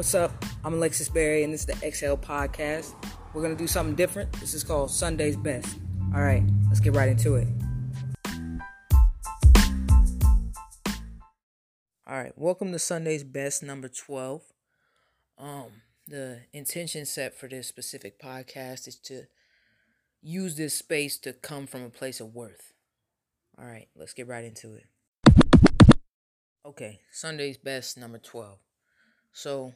What's up? I'm Alexis Berry, and this is the Exhale Podcast. We're going to do something different. This is called Sunday's Best. All right, let's get right into it. All right, welcome to Sunday's Best number 12. Um, the intention set for this specific podcast is to use this space to come from a place of worth. All right, let's get right into it. Okay, Sunday's Best number 12. So,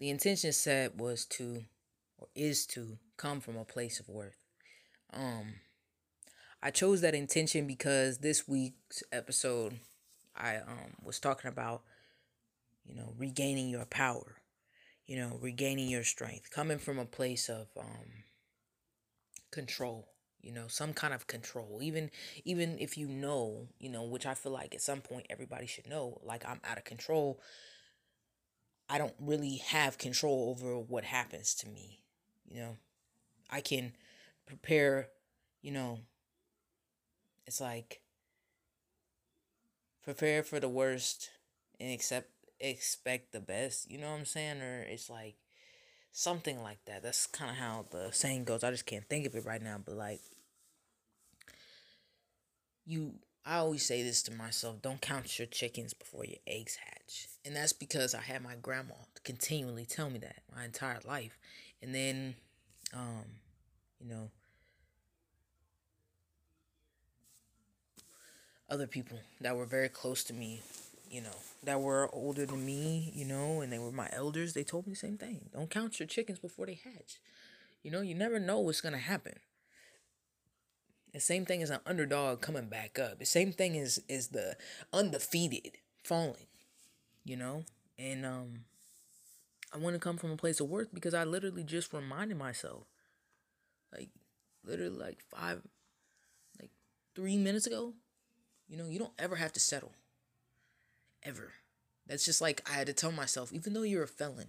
the intention set was to, or is to, come from a place of worth. Um, I chose that intention because this week's episode, I um was talking about, you know, regaining your power, you know, regaining your strength, coming from a place of um control you know some kind of control even even if you know you know which i feel like at some point everybody should know like i'm out of control I don't really have control over what happens to me. You know, I can prepare, you know, it's like prepare for the worst and accept expect the best, you know what I'm saying? Or it's like something like that. That's kind of how the saying goes. I just can't think of it right now, but like you I always say this to myself don't count your chickens before your eggs hatch. And that's because I had my grandma continually tell me that my entire life. And then, um, you know, other people that were very close to me, you know, that were older than me, you know, and they were my elders, they told me the same thing. Don't count your chickens before they hatch. You know, you never know what's going to happen. The same thing as an underdog coming back up. The same thing is is the undefeated falling. You know? And um I want to come from a place of worth because I literally just reminded myself. Like literally like five like three minutes ago. You know, you don't ever have to settle. Ever. That's just like I had to tell myself, even though you're a felon,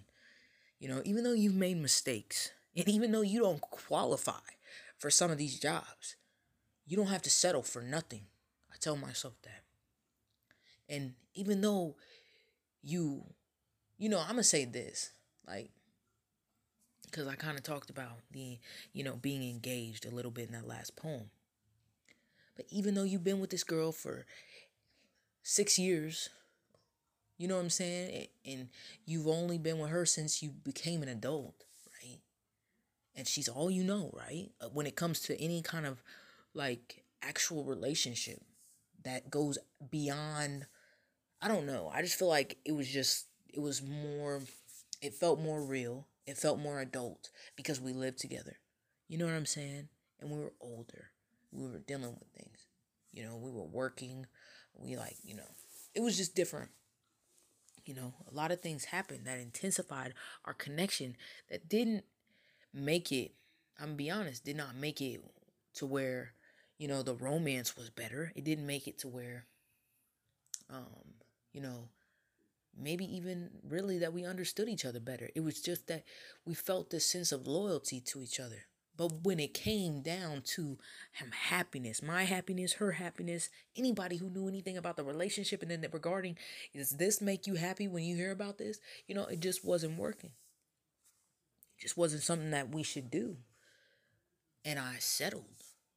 you know, even though you've made mistakes, and even though you don't qualify for some of these jobs, you don't have to settle for nothing. I tell myself that. And even though you, you know, I'm going to say this, like, because I kind of talked about the, you know, being engaged a little bit in that last poem. But even though you've been with this girl for six years, you know what I'm saying? And you've only been with her since you became an adult, right? And she's all you know, right? Uh, when it comes to any kind of like actual relationship that goes beyond I don't know. I just feel like it was just it was more it felt more real. It felt more adult because we lived together. You know what I'm saying? And we were older. We were dealing with things. You know, we were working. We like, you know, it was just different. You know, a lot of things happened that intensified our connection that didn't make it, I'm gonna be honest, did not make it to where you know, the romance was better. It didn't make it to where, um, you know, maybe even really that we understood each other better. It was just that we felt this sense of loyalty to each other. But when it came down to happiness, my happiness, her happiness, anybody who knew anything about the relationship and then regarding, does this make you happy when you hear about this? You know, it just wasn't working. It just wasn't something that we should do. And I settled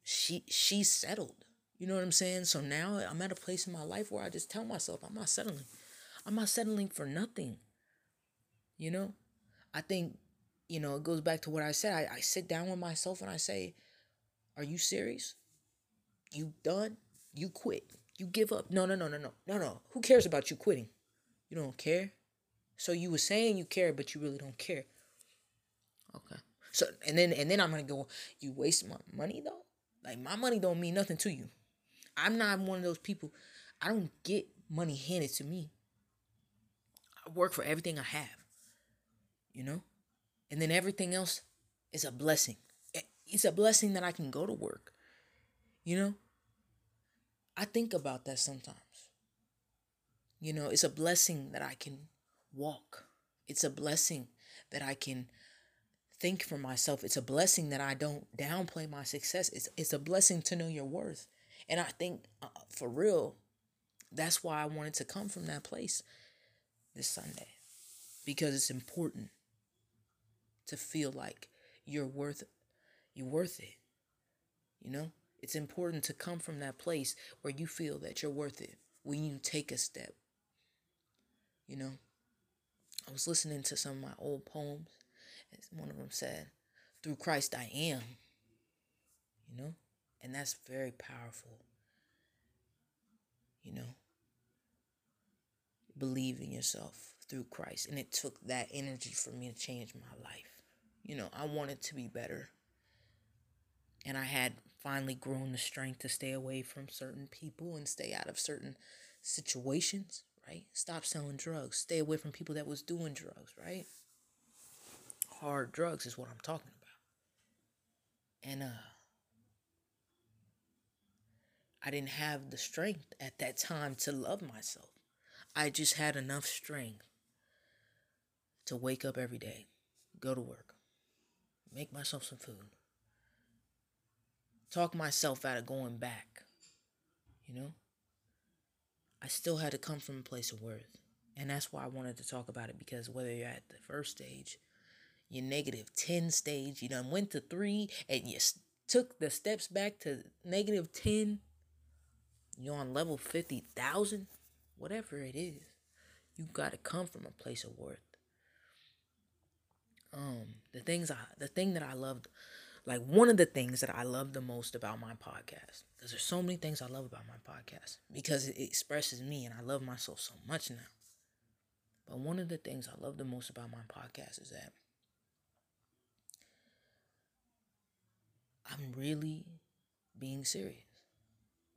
she she settled. You know what I'm saying? So now I'm at a place in my life where I just tell myself I'm not settling. I'm not settling for nothing. You know? I think, you know, it goes back to what I said. I, I sit down with myself and I say, Are you serious? You done? You quit. You give up. No, no, no, no, no. No, no. Who cares about you quitting? You don't care? So you were saying you care, but you really don't care. Okay. So and then and then I'm gonna go, you waste my money though? Like my money don't mean nothing to you. I'm not one of those people. I don't get money handed to me. I work for everything I have. You know? And then everything else is a blessing. It's a blessing that I can go to work. You know? I think about that sometimes. You know, it's a blessing that I can walk. It's a blessing that I can think for myself. It's a blessing that I don't downplay my success. It's it's a blessing to know your worth. And I think uh, for real, that's why I wanted to come from that place this Sunday. because it's important to feel like you're worth you're worth it. You know? It's important to come from that place where you feel that you're worth it when you take a step. You know? I was listening to some of my old poems, and one of them said, Through Christ I am. You know? And that's very powerful. You know? Believe in yourself through Christ. And it took that energy for me to change my life. You know, I wanted to be better. And I had finally grown the strength to stay away from certain people and stay out of certain situations, right? Stop selling drugs. Stay away from people that was doing drugs, right? Hard drugs is what I'm talking about. And uh I didn't have the strength at that time to love myself. I just had enough strength to wake up every day, go to work, make myself some food, talk myself out of going back. You know? I still had to come from a place of worth. And that's why I wanted to talk about it because whether you're at the first stage, your negative 10 stage, you done went to three and you took the steps back to negative 10, you're on level 50,000, whatever it is, you got to come from a place of worth. Um, the things I, the thing that I loved, like one of the things that I love the most about my podcast, because there's so many things I love about my podcast, because it expresses me and I love myself so much now. But one of the things I love the most about my podcast is that I'm really being serious.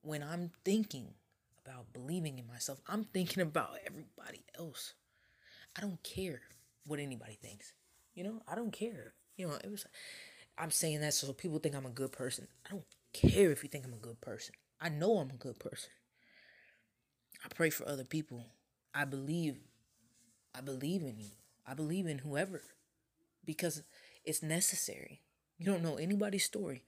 When I'm thinking about believing in myself, I'm thinking about everybody else. I don't care what anybody thinks. You know, I don't care. You know, it was I'm saying that so people think I'm a good person. I don't care if you think I'm a good person. I know I'm a good person. I pray for other people. I believe I believe in you. I believe in whoever because it's necessary. You don't know anybody's story.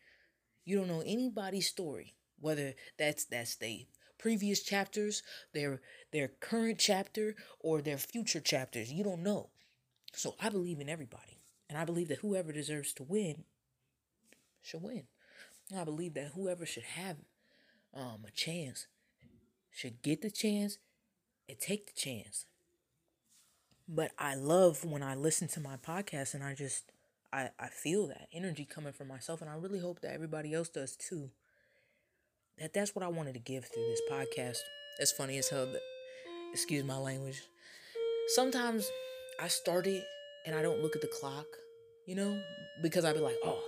You don't know anybody's story, whether that's that's the previous chapters, their their current chapter, or their future chapters. You don't know. So I believe in everybody. And I believe that whoever deserves to win should win. I believe that whoever should have um, a chance should get the chance and take the chance. But I love when I listen to my podcast and I just I, I feel that energy coming from myself and I really hope that everybody else does too that that's what I wanted to give through this podcast. It's funny as hell that, excuse my language. Sometimes I start it and I don't look at the clock, you know, because I'd be like, oh,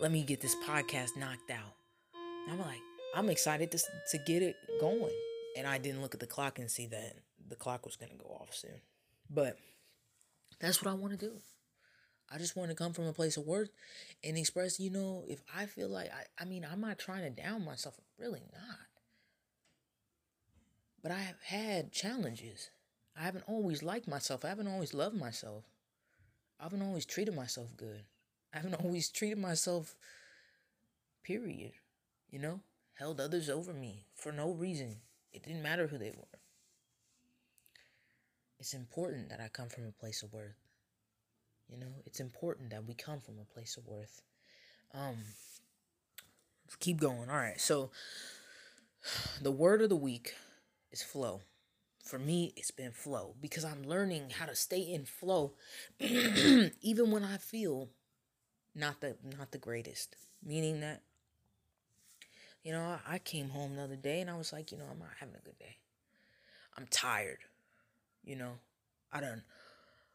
let me get this podcast knocked out. And I'm like, I'm excited to, to get it going. And I didn't look at the clock and see that the clock was going to go off soon. But that's what I want to do. I just want to come from a place of worth and express, you know, if I feel like, I, I mean, I'm not trying to down myself. Really not. But I have had challenges. I haven't always liked myself. I haven't always loved myself. I haven't always treated myself good. I haven't always treated myself, period. You know, held others over me for no reason. It didn't matter who they were. It's important that I come from a place of worth. You know, it's important that we come from a place of worth. Um, let's keep going. All right, so the word of the week is flow. For me, it's been flow because I'm learning how to stay in flow, even when I feel not the not the greatest. Meaning that, you know, I came home the other day and I was like, you know, I'm not having a good day. I'm tired. You know, I done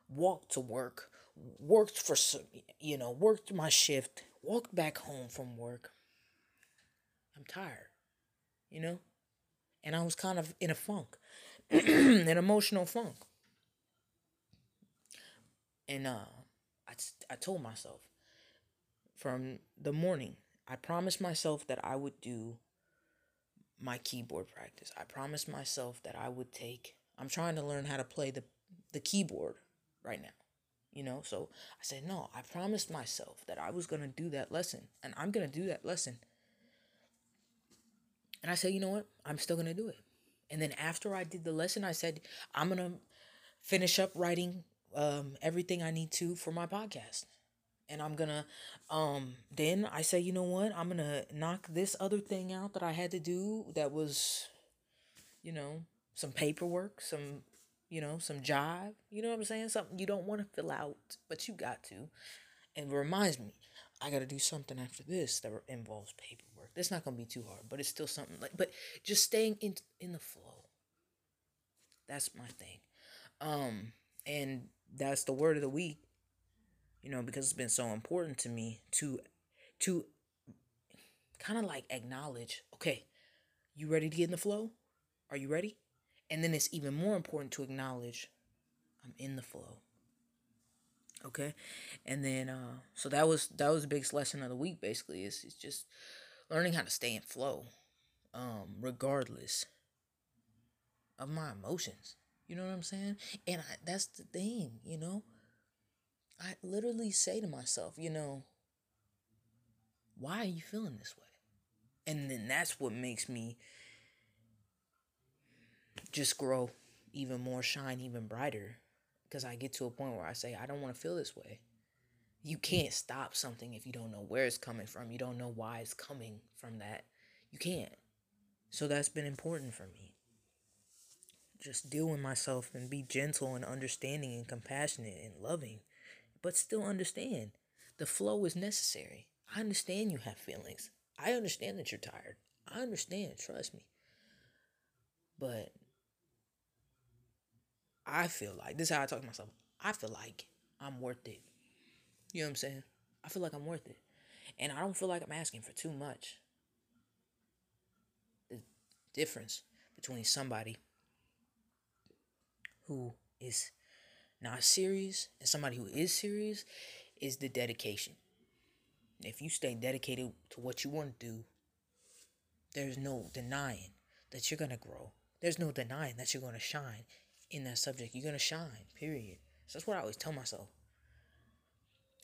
walked to work, worked for some, you know, worked my shift, walked back home from work. I'm tired, you know? And I was kind of in a funk, an emotional funk. And uh, I, I told myself from the morning, I promised myself that I would do my keyboard practice. I promised myself that I would take, I'm trying to learn how to play the, the keyboard right now you know so i said no i promised myself that i was going to do that lesson and i'm going to do that lesson and i said you know what i'm still going to do it and then after i did the lesson i said i'm going to finish up writing um, everything I need to for my podcast. And I'm gonna, um, then I say, you know what? I'm gonna knock this other thing out that I had to do that was, you know, some paperwork, some, you know, some jive. You know what I'm saying? Something you don't want to fill out, but you got to. And it reminds me, I got to do something after this that involves paperwork. That's not gonna be too hard, but it's still something like. But just staying in in the flow. That's my thing, um, and that's the word of the week. You know, because it's been so important to me to, to, kind of like acknowledge. Okay, you ready to get in the flow? Are you ready? And then it's even more important to acknowledge, I'm in the flow. Okay? And then uh so that was that was the biggest lesson of the week basically is it's just learning how to stay in flow um regardless of my emotions. You know what i'm saying? And I, that's the thing you know? I literally say to myself you know why are you feeling this way? And then that's what makes me just grow even more shine even brighter because I get to a point where I say, I don't want to feel this way. You can't stop something if you don't know where it's coming from. You don't know why it's coming from that. You can't. So that's been important for me. Just deal with myself and be gentle and understanding and compassionate and loving, but still understand the flow is necessary. I understand you have feelings. I understand that you're tired. I understand, trust me. But I feel like this is how I talk to myself. I feel like I'm worth it. You know what I'm saying? I feel like I'm worth it. And I don't feel like I'm asking for too much. The difference between somebody who is not serious and somebody who is serious is the dedication. If you stay dedicated to what you want to do, there's no denying that you're going to grow. There's no denying that you're going to shine in that subject. You're gonna shine. Period. So that's what I always tell myself.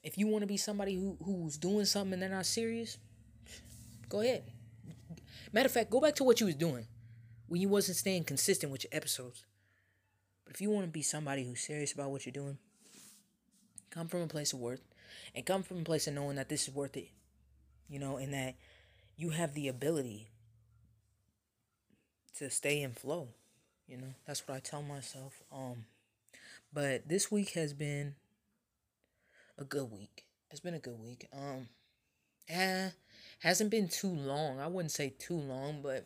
If you want to be somebody who who's doing something and they're not serious, go ahead. Matter of fact, go back to what you was doing when you wasn't staying consistent with your episodes. But if you want to be somebody who's serious about what you're doing, come from a place of worth and come from a place of knowing that this is worth it. You know, and that you have the ability to stay in flow. You know, that's what I tell myself. Um, but this week has been a good week. It's been a good week. Um, eh, hasn't been too long. I wouldn't say too long, but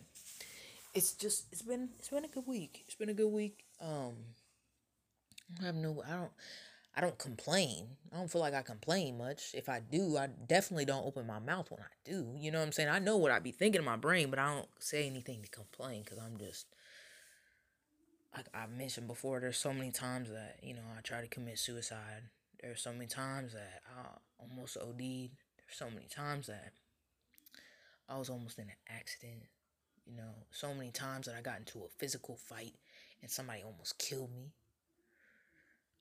it's just it's been it's been a good week. It's been a good week. Um, I have no. I don't. I don't complain. I don't feel like I complain much. If I do, I definitely don't open my mouth when I do. You know what I'm saying? I know what I'd be thinking in my brain, but I don't say anything to complain because I'm just like I mentioned before, there's so many times that you know I try to commit suicide. There's so many times that I almost OD'd. There's so many times that I was almost in an accident. You know, so many times that I got into a physical fight and somebody almost killed me.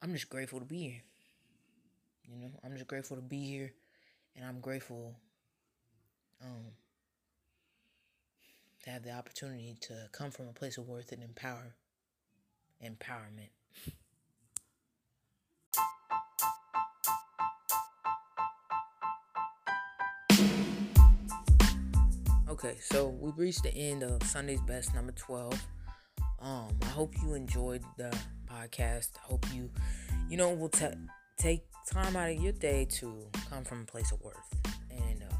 I'm just grateful to be here. You know, I'm just grateful to be here, and I'm grateful um, to have the opportunity to come from a place of worth and empower empowerment. Okay, so we've reached the end of Sunday's Best number 12. Um, I hope you enjoyed the podcast. I hope you, you know, will t- take time out of your day to come from a place of worth and, uh,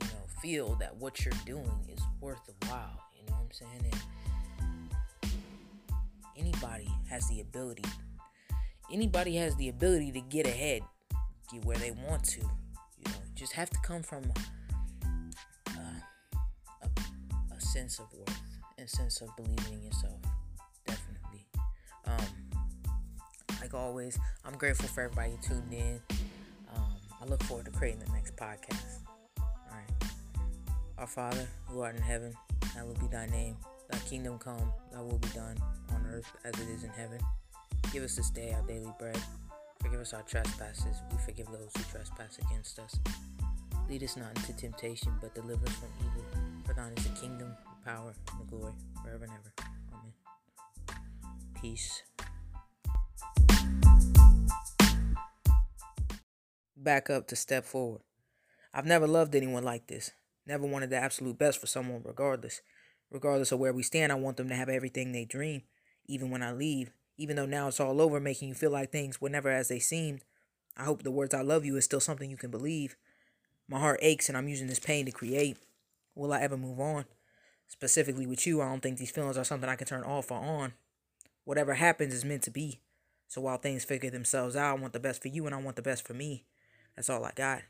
you know, feel that what you're doing is worth the while. You know what I'm saying? And anybody has the ability. Anybody has the ability to get ahead, get where they want to. You know, just have to come from a, a, a sense of worth and sense of believing in yourself. Definitely. Um, like always, I'm grateful for everybody tuned in. Um, I look forward to creating the next podcast. All right. Our Father, who art in heaven, hallowed be thy name. Thy kingdom come, thy will be done on earth as it is in heaven. Give us this day our daily bread. Forgive us our trespasses. We forgive those who trespass against us. Lead us not into temptation, but deliver us from evil. For thine is the kingdom, the power, and the glory, forever and ever. Amen. Peace. back up to step forward. I've never loved anyone like this. Never wanted the absolute best for someone, regardless. Regardless of where we stand, I want them to have everything they dream, even when I leave. Even though now it's all over, making you feel like things were never as they seemed. I hope the words I love you is still something you can believe. My heart aches and I'm using this pain to create. Will I ever move on? Specifically with you, I don't think these feelings are something I can turn off or on. Whatever happens is meant to be. So while things figure themselves out, I want the best for you and I want the best for me. That's all I got.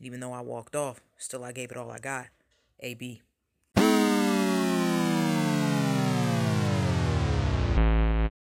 Even though I walked off, still I gave it all I got. AB.